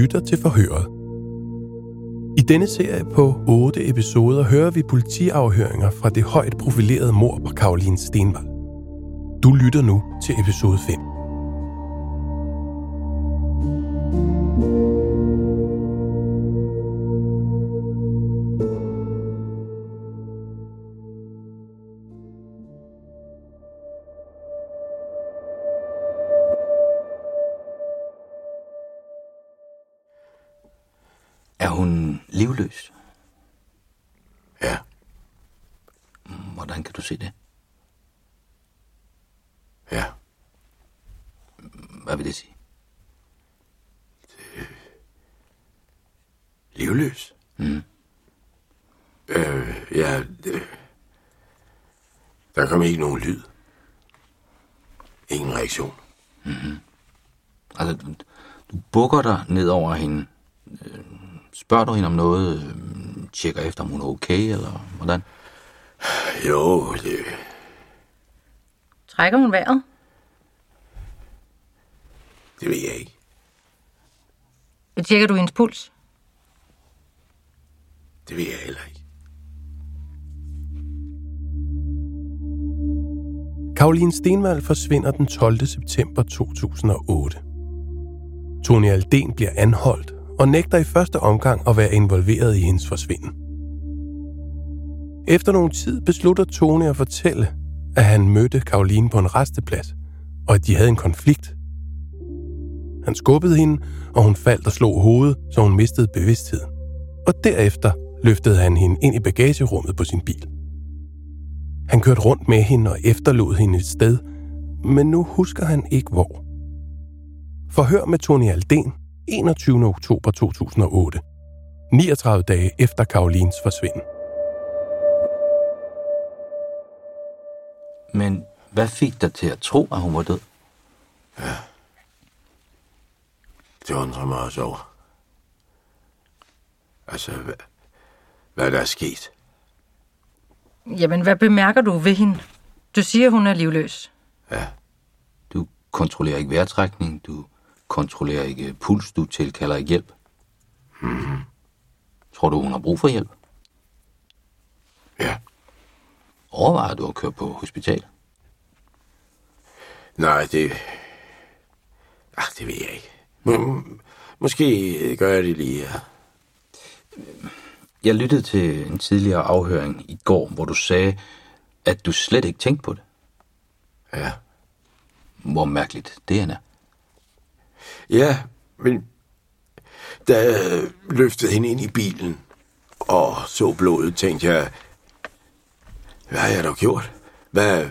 Lytter til forhøret. I denne serie på 8 episoder hører vi politiafhøringer fra det højt profilerede mor på Karoline Stenvald. Du lytter nu til episode 5. Er hun livløs? Ja, Hvordan kan du se det? ja. Hvad vil det sige? Livløs? Mm. Øh, ja, det, der kom ikke nogen lyd. Ingen reaktion. Altså, du, du bukker dig ned over hende. Øh, Spørger du hende om noget? Øh, Tjekker efter, om hun er okay, eller hvordan? Jo, det, Trækker hun vejret? det ved jeg ikke. Tjekker du hendes puls? Det ved jeg heller ikke. Karoline Stenvald forsvinder den 12. september 2008. Tony Alden bliver anholdt og nægter i første omgang at være involveret i hendes forsvinden. Efter nogen tid beslutter Tony at fortælle, at han mødte Karoline på en resteplads, og at de havde en konflikt. Han skubbede hende, og hun faldt og slog hovedet, så hun mistede bevidstheden. Og derefter løftede han hende ind i bagagerummet på sin bil. Han kørte rundt med hende og efterlod hende et sted, men nu husker han ikke hvor. Forhør med Tony Alden 21. oktober 2008. 39 dage efter Karolines forsvinden. Men hvad fik dig til at tro, at hun var død? Det undrer mig også over. Altså, hvad, hvad der er sket. Jamen, hvad bemærker du ved hende? Du siger, hun er livløs. Du kontrollerer ikke vejrtrækning, du kontrollerer ikke puls, du tilkalder ikke hjælp. Mm-hmm. Tror du, hun har brug for hjælp? Ja. Overvejer du at køre på hospital? Nej, det... Ach, det ved jeg ikke. Må, måske gør jeg det lige her. Jeg lyttede til en tidligere afhøring i går, hvor du sagde, at du slet ikke tænkte på det. Ja. Hvor mærkeligt det end er. Ja, men da jeg løftede hende ind i bilen og så blodet, tænkte jeg, hvad har jeg dog gjort? Hvad,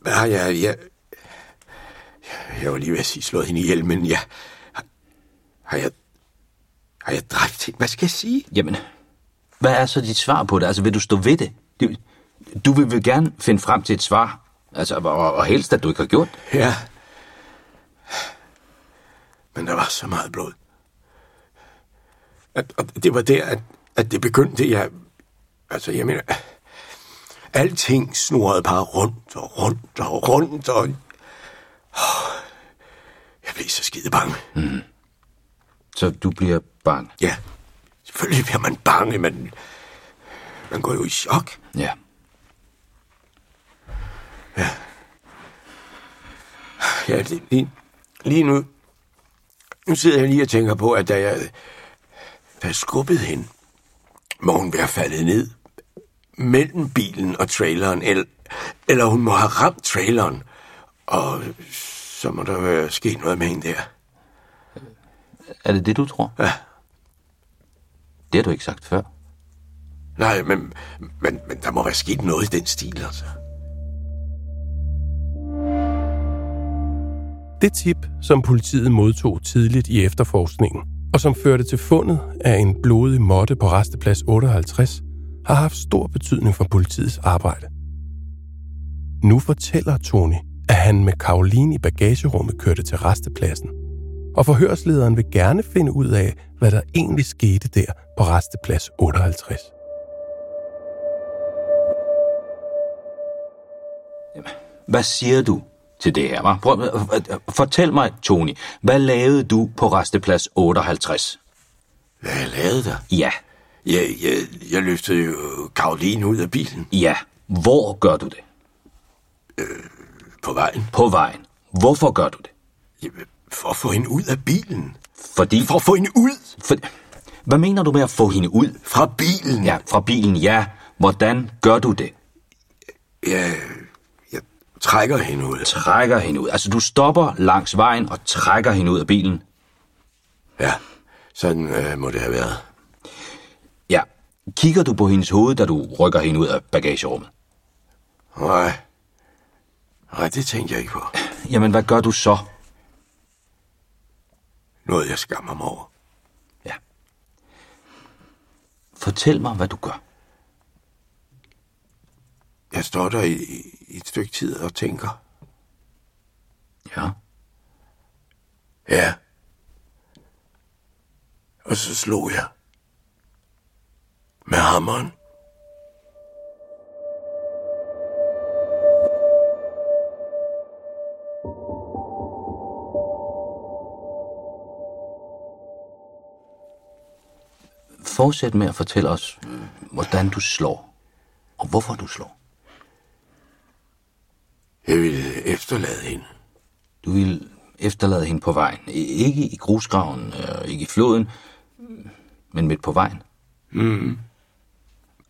hvad har jeg... Jeg, jeg var lige ved at sige slået hende ihjel, men jeg... Har jeg... Har jeg dræbt hende? Hvad skal jeg sige? Jamen, hvad er så dit svar på det? Altså, vil du stå ved det? Du, du vil vel gerne finde frem til et svar, altså, og, og helst, at du ikke har gjort det. Ja. Men der var så meget blod. At, og det var der, at, at det begyndte, jeg... Altså, jeg mener... Alting snurrede bare rundt og rundt og rundt, og... Jeg blev så skide bange. Så du bliver bange? Ja, selvfølgelig bliver man bange, men man går jo i chok. Ja. Ja, lige, lige, lige nu, nu sidder jeg lige og tænker på, at da jeg, da jeg skubbede hende, må hun være faldet ned mellem bilen og traileren, eller, eller hun må have ramt traileren, og så må der være sket noget med hende der. Er det det, du tror? Ja. Det har du ikke sagt før. Nej, men, men, men der må være sket noget i den stil, altså. Det tip, som politiet modtog tidligt i efterforskningen, og som førte til fundet af en blodig måtte på resteplads 58, har haft stor betydning for politiets arbejde. Nu fortæller Tony, at han med Karoline i bagagerummet kørte til restepladsen, og forhørslederen vil gerne finde ud af, hvad der egentlig skete der på resteplads 58. Hvad siger du til det her? hva? Prøv, øh, øh, fortæl mig, Tony, hvad lavede du på resteplads 58? Hvad jeg lavede der? Ja, Jeg, jeg, jeg løftede jo Karoline ud af bilen ja. Hvor gør du det? på vejen, På vejen. Hvorfor gør du det? for at få hende ud af bilen. Fordi... For at få hende ud For, hvad mener du med at få hende ud? fra bilen. Ja, fra bilen, ja. Hvordan gør du det? Jeg trækker hende ud. Trækker hende ud. Altså, du stopper langs vejen og trækker hende ud af bilen. Ja, sådan øh, må det have været. Ja. Kigger du på hendes hoved, da du rykker hende ud af bagagerummet? Nej. Nej, det tænkte jeg ikke på. Jamen, hvad gør du så? Noget, jeg skammer mig over. Ja. Fortæl mig, hvad du gør. Jeg står der i, i et stykke tid og tænker. Ja. Ja. Og så slog jeg. Med hammeren. Fortsæt med at fortælle os, hvordan du slår. Og hvorfor du slår. Jeg ville efterlade hende. Du vil efterlade hende på vejen. Ikke i grusgraven, øh, ikke i floden, men midt på vejen. Mm.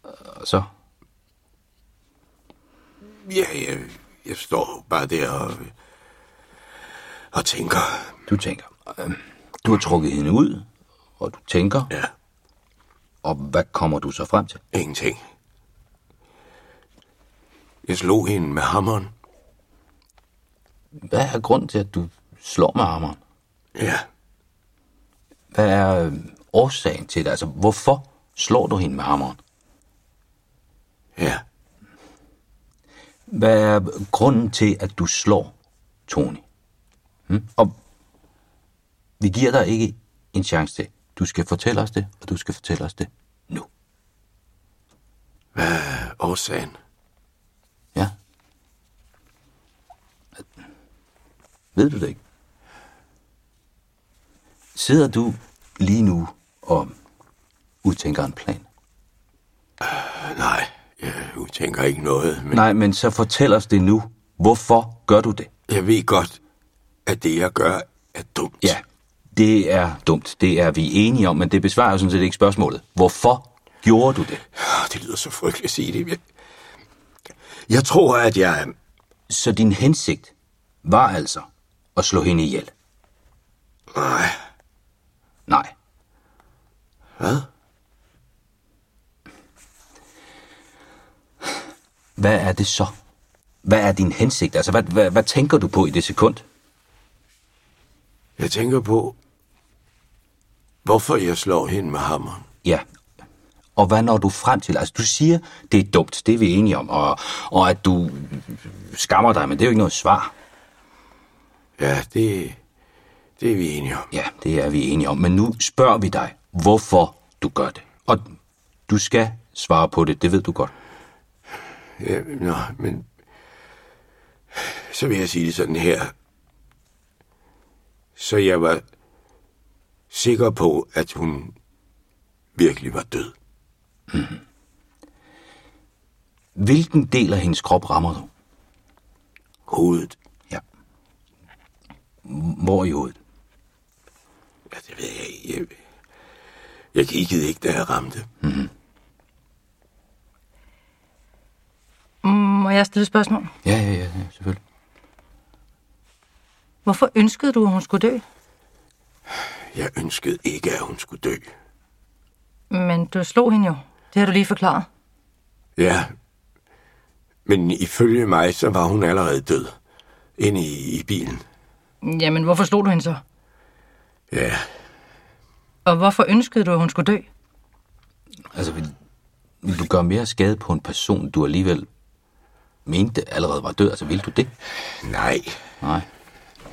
Og så? Ja, jeg, jeg står bare der og, og tænker. Du tænker, du har trukket hende ud, og du tænker, Ja, og hvad kommer du så frem til? ingenting. Jeg slog hende med hammeren. Hvad er grunden til, at du slår med hammeren? Ja, Hvad er øh, årsagen til det? Altså, hvorfor slår du hende med hammeren? ja. Hvad er grunden til, at du slår Tony? Hm? Og vi giver dig ikke en chance til. Du skal fortælle os det, og du skal fortælle os det nu. Hvad er årsagen? Ja? Ved du det ikke? Sidder du lige nu og udtænker en plan? Nej, jeg udtænker ikke noget, men Nej, men så fortæl os det nu. Hvorfor gør du det? jeg ved godt, at det, jeg gør, er dumt. Ja, det er dumt. Det er vi enige om, men det besvarer jo sådan set ikke spørgsmålet. Hvorfor gjorde du det? Det lyder så frygteligt at sige det. Jeg, jeg tror, at jeg... Så din hensigt var altså at slå hende ihjel? Nej, Nej. hvad? Hvad er det så? Hvad er din hensigt? Altså, hvad, hvad, hvad tænker du på i det sekund? Jeg tænker på, hvorfor jeg slår hende med hammeren. Ja. Og hvad når du frem til? Altså, du siger, det er dumt, det er vi enige om, og, og at du skammer dig, men det er jo ikke noget svar. Ja, det, det er vi enige om. Ja, det er vi enige om, men nu spørger vi dig, hvorfor du gør det. Og du skal svare på det, det ved du godt. Ja, nå, men... Så vil jeg sige det sådan her. Så jeg var sikker på, at hun virkelig var død. Hvilken del af hendes krop rammer du? Hovedet. Hvor i hovedet? Ja, det ved jeg ikke. Jeg, jeg kiggede ikke, da jeg ramte. Må jeg stille et spørgsmål? Ja, ja, ja, ja selvfølgelig. Hvorfor ønskede du, at hun skulle dø? Jeg ønskede ikke, at hun skulle dø. Men du slog hende jo. Det har du lige forklaret. Ja, men ifølge mig, så var hun allerede død. Inde i, i bilen. Jamen, hvorfor slog du hende så? Ja, Og hvorfor ønskede du, at hun skulle dø? Altså, vil, vil du gøre mere skade på en person, du alligevel mente allerede var død? Altså, vil du det? nej. Nej.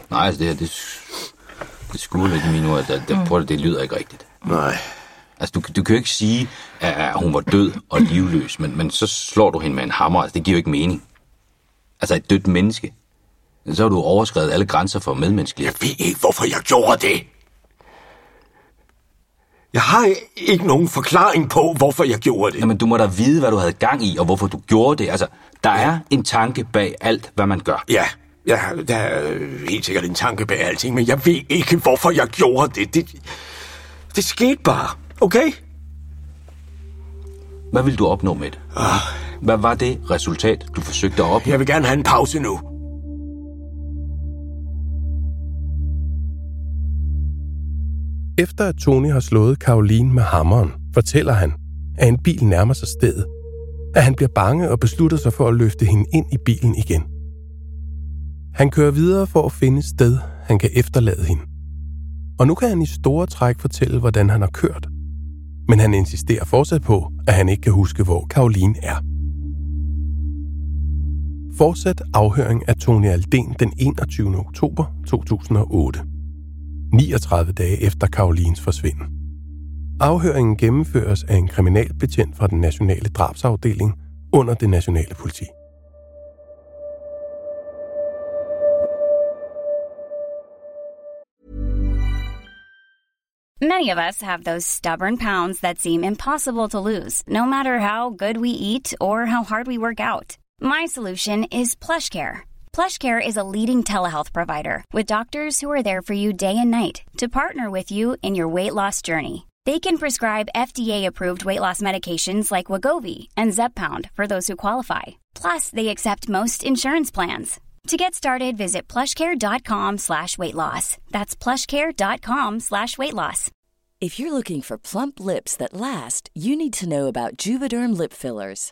Nej, altså, det her, det, det skulle lidt i mine ord, at det, prøv, det lyder ikke rigtigt. Nej. Altså, du, du kan jo ikke sige, at, at hun var død og livløs, men, men så slår du hende med en hammer. Altså, det giver jo ikke mening. Altså, et dødt menneske. Så har du overskrevet alle grænser for medmenneskelighed. Jeg ved ikke, hvorfor jeg gjorde det. Jeg har ikke nogen forklaring på, hvorfor jeg gjorde det. Jamen, du må da vide, hvad du havde gang i, og hvorfor du gjorde det. Altså, der er en tanke bag alt, hvad man gør. Ja, ja, der er helt sikkert en tanke bag alting, men jeg ved ikke, hvorfor jeg gjorde det. Det, det skete bare, okay? Hvad vil du opnå med det? Hvad var det resultat, du forsøgte at opnå? Jeg vil gerne have en pause nu. Efter at Tony har slået Caroline med hammeren, fortæller han, at en bil nærmer sig stedet. At han bliver bange og beslutter sig for at løfte hende ind i bilen igen. Han kører videre for at finde et sted, han kan efterlade hende. Og nu kan han i store træk fortælle, hvordan han har kørt. Men han insisterer fortsat på, at han ikke kan huske, hvor Caroline er. Fortsat afhøring af Tony Alden den 21. oktober 2008. 39 dage efter forsvinden. Afhøringen gennemføres af en kriminalbetjent fra den nationale drabsafdeling under det nationale politi. Many of us have those stubborn pounds that seem impossible to lose, no matter how good we eat or how hard we work out. My solution is PlushCare. PlushCare is a leading telehealth provider with doctors who are there for you day and night to partner with you in your weight loss journey. They can prescribe FDA-approved weight loss medications like Wagovi and Zepbound for those who qualify. Plus, they accept most insurance plans. To get started, visit plushcare.com slash weight loss. That's plushcare.com slash weight loss. If you're looking for plump lips that last, you need to know about Juvederm lip fillers.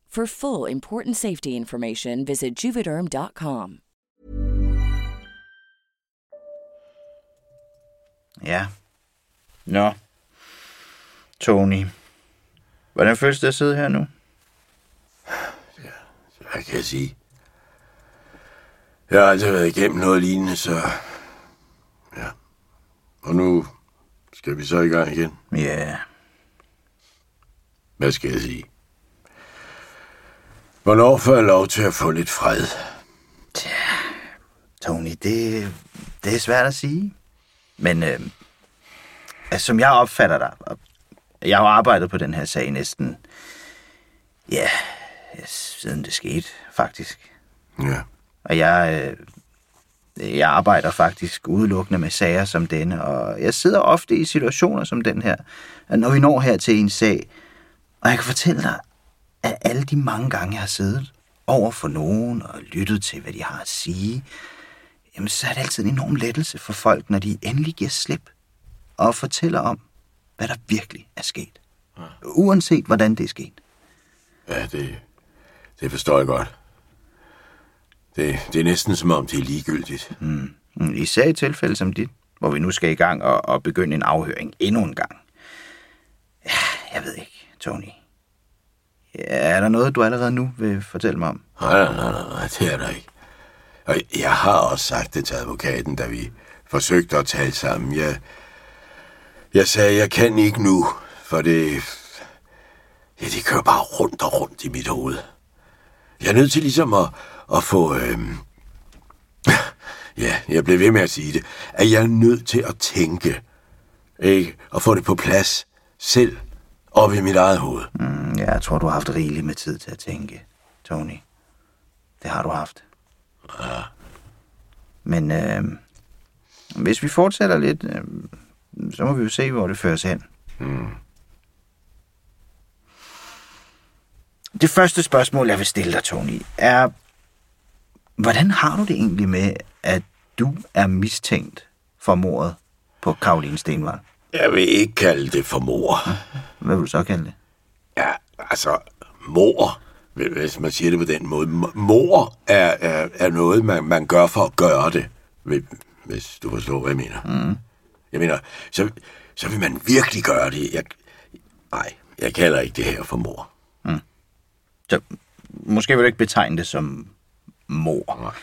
For full important safety information, visit juvederm.com. Ja. Nå. Tony. Hvordan føles det at sidde her nu? Hvad kan jeg sige? Jeg har aldrig været igennem noget lignende, så... Ja. Og nu skal vi så i gang igen. Ja. Hvad skal jeg sige? Hvornår får jeg lov til at få lidt fred? Tony, det, det er svært at sige. Men øh, altså, som jeg opfatter dig, og jeg har arbejdet på den her sag næsten, ja, siden det skete, faktisk. Ja. Og jeg, øh, Jeg arbejder faktisk udelukkende med sager som denne, og jeg sidder ofte i situationer som den her, når vi når her til en sag, og jeg kan fortælle dig, at alle de mange gange, jeg har siddet over for nogen og lyttet til, hvad de har at sige, jamen så er det altid en enorm lettelse for folk, når de endelig giver slip og fortæller om, hvad der virkelig er sket. Uanset hvordan det er sket. Ja, det, det forstår jeg godt. Det, det er næsten som om, det er ligegyldigt. Mm. Især i tilfælde som dit, hvor vi nu skal i gang og, og begynde en afhøring endnu en gang. Ja, jeg ved ikke, Tony. Ja, er der noget, du allerede nu vil fortælle mig om? Nej, nej, nej, nej, det er der ikke. Og jeg har også sagt det til advokaten, da vi forsøgte at tale sammen. Jeg, jeg sagde, jeg kan ikke nu, for det... Ja, det kører bare rundt og rundt i mit hoved. Jeg er nødt til ligesom at, at få... Øhm, ja, jeg blev ved med at sige det. At jeg er nødt til at tænke. Ikke? Og få det på plads selv op i mit eget hoved. Mm, ja, jeg tror, du har haft rigeligt med tid til at tænke, Tony. Det har du haft. Ja. Men øh, hvis vi fortsætter lidt, øh, så må vi jo se, hvor det fører os hen. Mm. Det første spørgsmål, jeg vil stille dig, Tony, er, hvordan har du det egentlig med, at du er mistænkt for mordet på Karoline Stenvald? Jeg vil ikke kalde det for mor. Hvad vil du så kalde det? Ja, altså, mor, hvis man siger det på den måde. Mor er, er, er noget, man, man gør for at gøre det, hvis du forstår, hvad jeg mener. Mm. Jeg mener, så, så vil man virkelig gøre det. Jeg, nej, jeg kalder ikke det her for mor. Mm. Så måske vil du ikke betegne det som mor. Nej.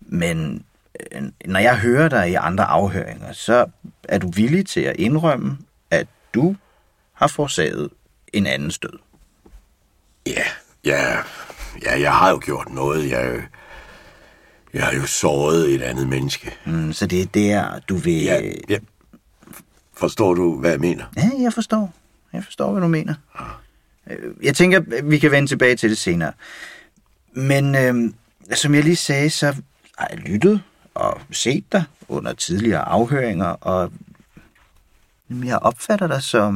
Men øh, når jeg hører dig i andre afhøringer, så er du villig til at indrømme, at du har forsaget en andens død. Ja, ja, ja, jeg har jo gjort noget. Jeg, jeg har jo såret et andet menneske. Mm, så det er der, du vil... Ja, ja. Forstår du, hvad jeg mener? Ja, jeg forstår. Jeg forstår, hvad du mener. Øh, Jeg tænker, vi kan vende tilbage til det senere. Men øh, som jeg lige sagde, så har jeg lyttet og set dig under tidligere afhøringer, og jeg opfatter dig som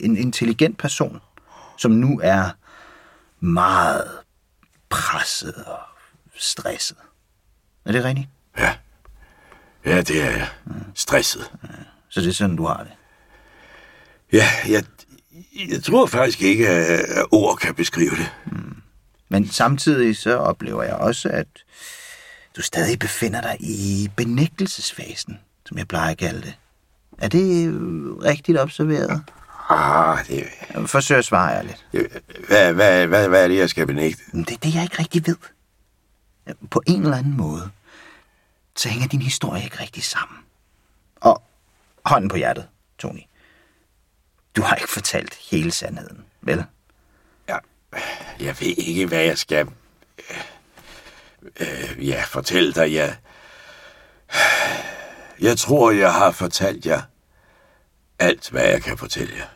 en intelligent person, som nu er meget presset og stresset. Er det rigtigt? Ja. Ja, det er jeg. Stresset. Så det er sådan, du har det? Ja, jeg, jeg tror faktisk ikke, at ord kan beskrive det. Mm. Men samtidig så oplever jeg også, at du stadig befinder dig i benægtelsesfasen, som jeg plejer at kalde det. Er det rigtigt observeret? Ah, det... Forsøg at svare ærligt. Hvad, hvad, hvad, hvad er det, jeg skal benægte? Det er det, jeg ikke rigtig ved. På en eller anden måde, så hænger din historie ikke rigtig sammen. Og hånden på hjertet, Tony. Du har ikke fortalt hele sandheden, vel? Ja, jeg ved ikke, hvad jeg skal... Øh, ja, fortælle dig. Jeg, jeg tror, jeg har fortalt jer alt, hvad jeg kan fortælle jer.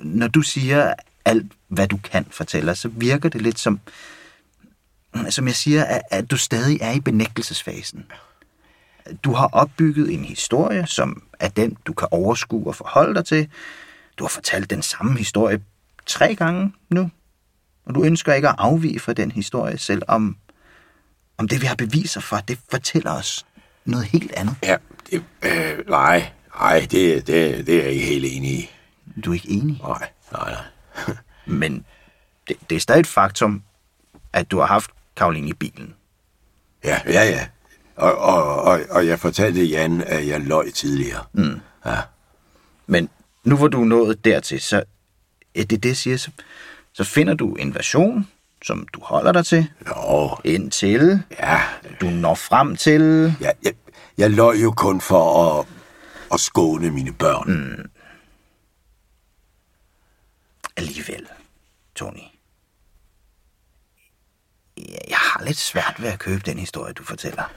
Når du siger alt, hvad du kan fortælle så virker det lidt som... Som jeg siger, at, at du stadig er i benægtelsesfasen. Du har opbygget en historie, som er den, du kan overskue og forholde dig til. Du har fortalt den samme historie tre gange nu, og du ønsker ikke at afvige fra den historie, selvom om det, vi har beviser for, det fortæller os noget helt andet. Ja, det, øh, nej, nej, det, det, det er jeg ikke helt enig i. Du er ikke enig? Nej, nej, nej. Men det, det er stadig et faktum, at du har haft Karoline i bilen. Ja, ja, ja. Og, og, og, og jeg fortalte Jan, at jeg løj tidligere. Mm. Ja. Men nu hvor du er nået dertil, så er det det, jeg siger, så, så finder du en version, som du holder dig til. Jo. Indtil ja. du når frem til... Ja, jeg, jeg løj jo kun for at, at skåne mine børn. Mm. Alligevel, Tony. Jeg har lidt svært ved at købe den historie, du fortæller.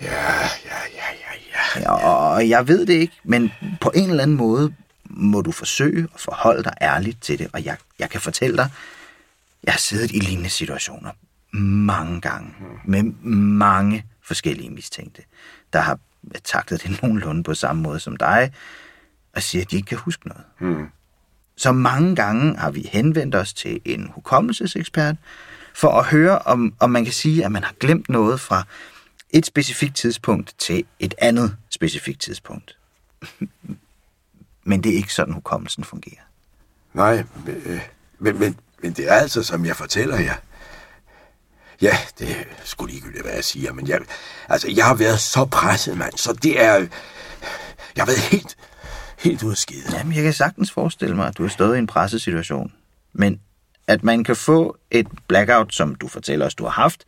Ja, ja, ja, ja, ja. ja og jeg ved det ikke, men på en eller anden måde må du forsøge at forholde dig ærligt til det. Og jeg, jeg kan fortælle dig, jeg har siddet i lignende situationer mange gange med mange forskellige mistænkte, der har taklet det nogenlunde på samme måde som dig, og siger, at de ikke kan huske noget. Hmm. Så mange gange har vi henvendt os til en hukommelsesekspert, for at høre, om, om man kan sige, at man har glemt noget fra et specifikt tidspunkt til et andet specifikt tidspunkt. Men det er ikke sådan, hukommelsen fungerer. Nej, øh, men, men, men det er altså, som jeg fortæller jer. Ja, det skulle ligegyldigt, hvad jeg siger, men jeg, altså, jeg har været så presset, mand, så det er... Jeg har været helt, helt ude af skide. Jamen, jeg kan sagtens forestille mig, at du har stået i en pressesituation. Men at man kan få et blackout, som du fortæller os, du har haft,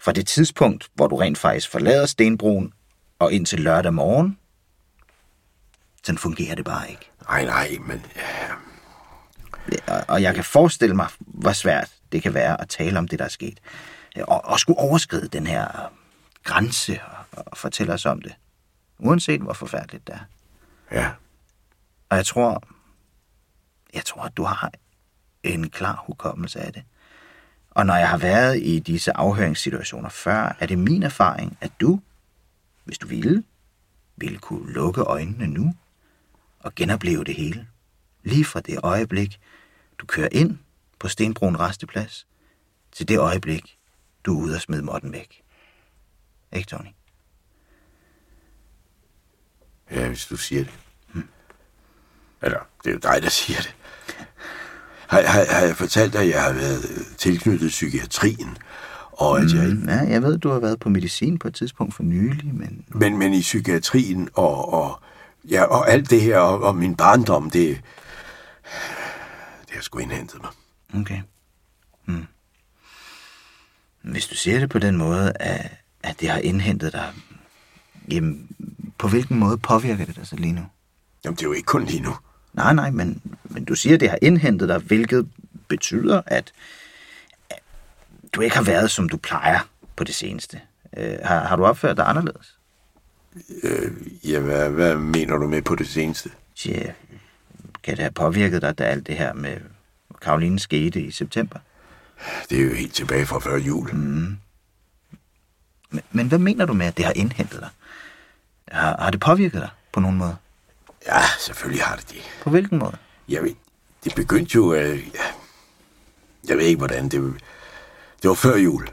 fra det tidspunkt, hvor du rent faktisk forlader Stenbroen, og indtil lørdag morgen, sådan fungerer det bare ikke. Nej, nej, men... Og, og jeg kan forestille mig, hvor svært det kan være at tale om det, der er sket. Og, og skulle overskride den her grænse og, og fortælle os om det. Uanset hvor forfærdeligt det er. Ja. Og jeg tror, jeg tror, at du har en klar hukommelse af det. Og når jeg har været i disse afhøringssituationer før, er det min erfaring, at du, hvis du ville, ville kunne lukke øjnene nu og genopleve det hele. Lige fra det øjeblik, du kører ind på Stenbroen Resteplads, til det øjeblik, du er ude og smide måtten væk. Ikke, Tony? Ja, hvis du siger det. Eller, det er jo dig, der siger det. Har, har, har jeg fortalt dig, at jeg har været tilknyttet psykiatrien? Og at jeg... Mm, ja, jeg ved, du har været på medicin på et tidspunkt for nylig, men... Men, men i psykiatrien og, og, ja, og alt det her og, og min barndom, det, det har sgu indhentet mig. Okay. Hmm. Hvis du siger det på den måde, at, at det har indhentet dig, jamen, på hvilken måde påvirker det dig så lige nu? Jamen, det er jo ikke kun lige nu. Nej, nej, men, men du siger, at det har indhentet dig, hvilket betyder, at, at du ikke har været, som du plejer på det seneste. Øh, har, har du opført dig anderledes? Øh, ja, hvad, hvad mener du med på det seneste? Ja, kan det have påvirket dig, da alt det her med Karoline skete i september? Det er jo helt tilbage fra før jul. Mm. Men, men hvad mener du med, at det har indhentet dig? Har, har det påvirket dig på nogen måde? Ja, selvfølgelig har det det. På hvilken måde? Jeg ved, det begyndte jo... Øh, ja, jeg ved ikke, hvordan. Det, det var før jul.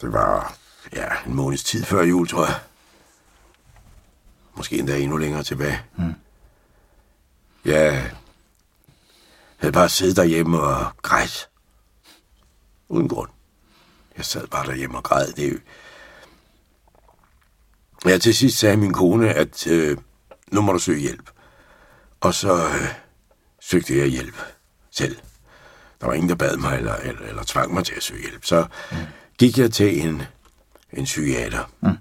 Det var ja, en måneds tid før jul, tror jeg. Måske endda endnu længere tilbage. Mm. Jeg havde bare siddet derhjemme og grædt. Uden grund. Jeg sad bare derhjemme og græd. Det jo... Ja, til sidst sagde min kone, at øh, nu må du søge hjælp. Og så øh, søgte jeg hjælp selv. Der var ingen, der bad mig eller, eller, eller tvang mig til at søge hjælp. Så mm. gik jeg til en, en psykiater. Mm.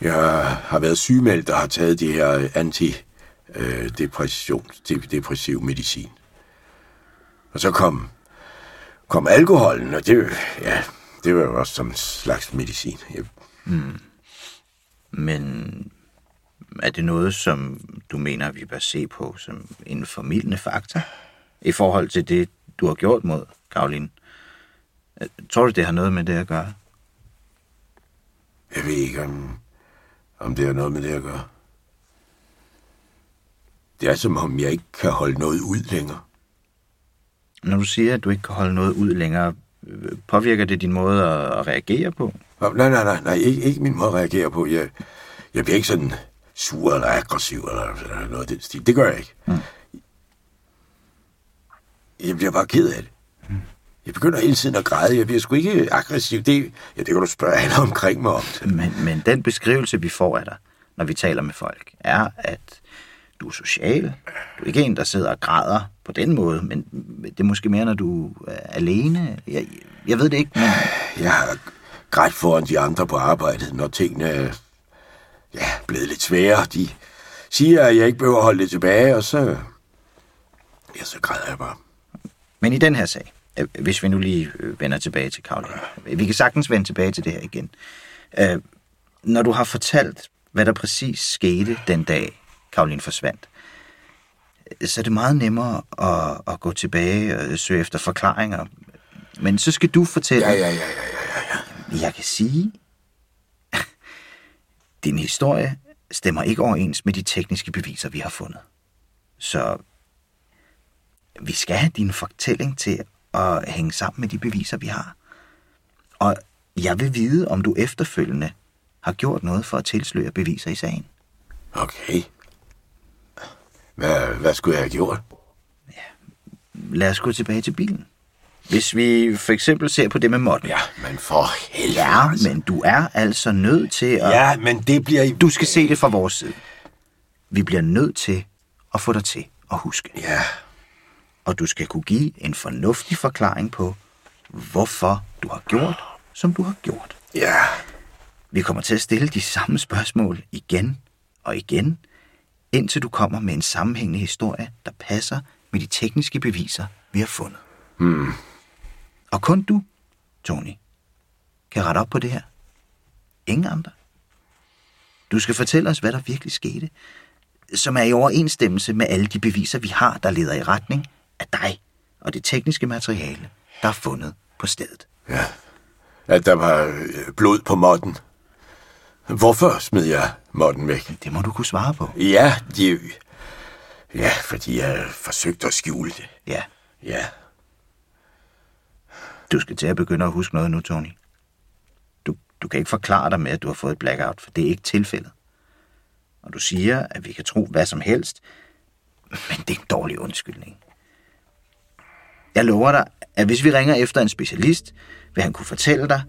Jeg har været sygemeldt og har taget de her antidepression, depressiv medicin. Og så kom, kom alkoholen, og det, ja, det var jo også som en slags medicin. Jeg... Mm. Men er det noget, som du mener, vi bør se på som en formidlende faktor i forhold til det, du har gjort mod Karoline? Tror du, det har noget med det at gøre? Jeg ved ikke, om, om det har noget med det at gøre. Det er som om, jeg ikke kan holde noget ud længere. Når du siger, at du ikke kan holde noget ud længere, påvirker det din måde at reagere på? Nej, nej, nej, nej ikke, ikke min måde at reagere på. Jeg, jeg bliver ikke sådan sur eller aggressiv eller, eller noget af den stil. Det gør jeg ikke. Mm. Jeg bliver bare ked af det. Mm. Jeg begynder hele tiden at græde. Jeg bliver sgu ikke aggressiv. Det, ja, det kan du spørge alle omkring mig om. Men, men den beskrivelse, vi får af dig, når vi taler med folk, er, at du er social. Du er ikke en, der sidder og græder på den måde, men det er måske mere, når du er alene. Jeg, jeg ved det ikke, men... Jeg har grædt foran de andre på arbejdet, når tingene ja, blevet lidt svære. De siger, at jeg ikke behøver at holde det tilbage, og så... Ja, så græder jeg bare. Men i den her sag, hvis vi nu lige vender tilbage til Karoline. Vi kan sagtens vende tilbage til det her igen. Når du har fortalt, hvad der præcis skete den dag, Karoline forsvandt, så er det meget nemmere at, at gå tilbage og søge efter forklaringer. Men så skal du fortælle... Ja, ja, ja, ja, ja, ja. Jeg kan sige, Din historie stemmer ikke overens med de tekniske beviser, vi har fundet. Så vi skal have din fortælling til at hænge sammen med de beviser, vi har. Og jeg vil vide, om du efterfølgende har gjort noget for at tilsløre beviser i sagen. Okay. Hvad, hvad skulle jeg have gjort? Lad os gå tilbage til bilen. Hvis vi for eksempel ser på det med modden. Ja, men for helvede. Ja, altså. men du er altså nødt til at... Ja, men det bliver... Du skal se det fra vores side. Vi bliver nødt til at få dig til at huske. Ja, Og du skal kunne give en fornuftig forklaring på, hvorfor du har gjort, som du har gjort. ja. Vi kommer til at stille de samme spørgsmål igen og igen, indtil du kommer med en sammenhængende historie, der passer med de tekniske beviser, vi har fundet. Hmm. Og kun du, Tony, kan rette op på det her. Ingen andre. Du skal fortælle os, hvad der virkelig skete, som er i overensstemmelse med alle de beviser, vi har, der leder i retning af dig og det tekniske materiale, der er fundet på stedet. Ja. At der var øh, blod på modden. Hvorfor smed jeg modden væk? Det må du kunne svare på. Ja, de... Ja, fordi jeg forsøgte at skjule det. Ja, Ja. Du skal til at begynde at huske noget nu, Tony. Du, du kan ikke forklare dig med, at du har fået et blackout, for det er ikke tilfældet. Og du siger, at vi kan tro hvad som helst, men det er en dårlig undskyldning. Jeg lover dig, at hvis vi ringer efter en specialist, vil han kunne fortælle dig,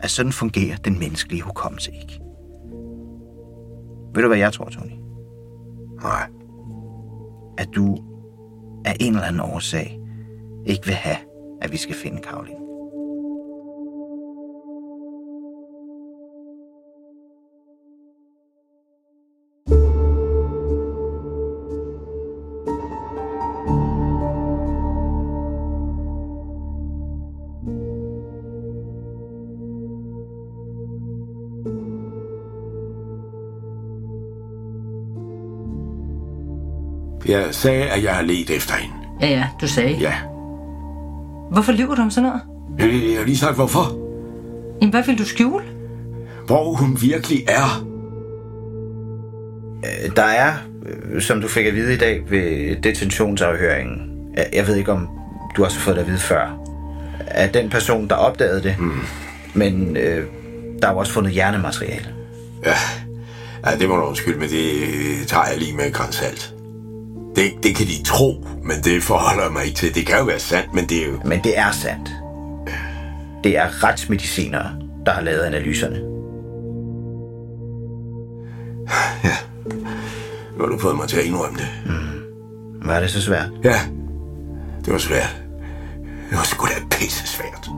at sådan fungerer den menneskelige hukommelse ikke. Ved du, hvad jeg tror, Tony? Nej. At du af en eller anden årsag ikke vil have, at vi skal finde Karoline. Jeg sagde, at jeg har let efter hende. Ja, ja, du sagde. Ja. Hvorfor lyver du om sådan noget? Jeg, jeg har lige sagt, hvorfor. Jamen, hvad vil du skjule? Hvor hun virkelig er. Øh, Der er, øh, som du fik at vide i dag ved detentionsafhøringen, jeg- jeg ved ikke om du også har fået det at vide før, at den person, der opdagede det, mm. men øh, der er jo også fundet hjernemateriale. Ja. ja, det må du undskylde, men det tager jeg lige med en gran salt. Det, det kan de tro, men det forholder jeg mig ikke til. Det kan jo være sandt, men det er jo... Men det er sandt. Det er retsmedicinere, der har lavet analyserne. Nu har du fået mig til at indrømme det. Var det så svært? Ja, det var svært. Det var sgu da pisse svært.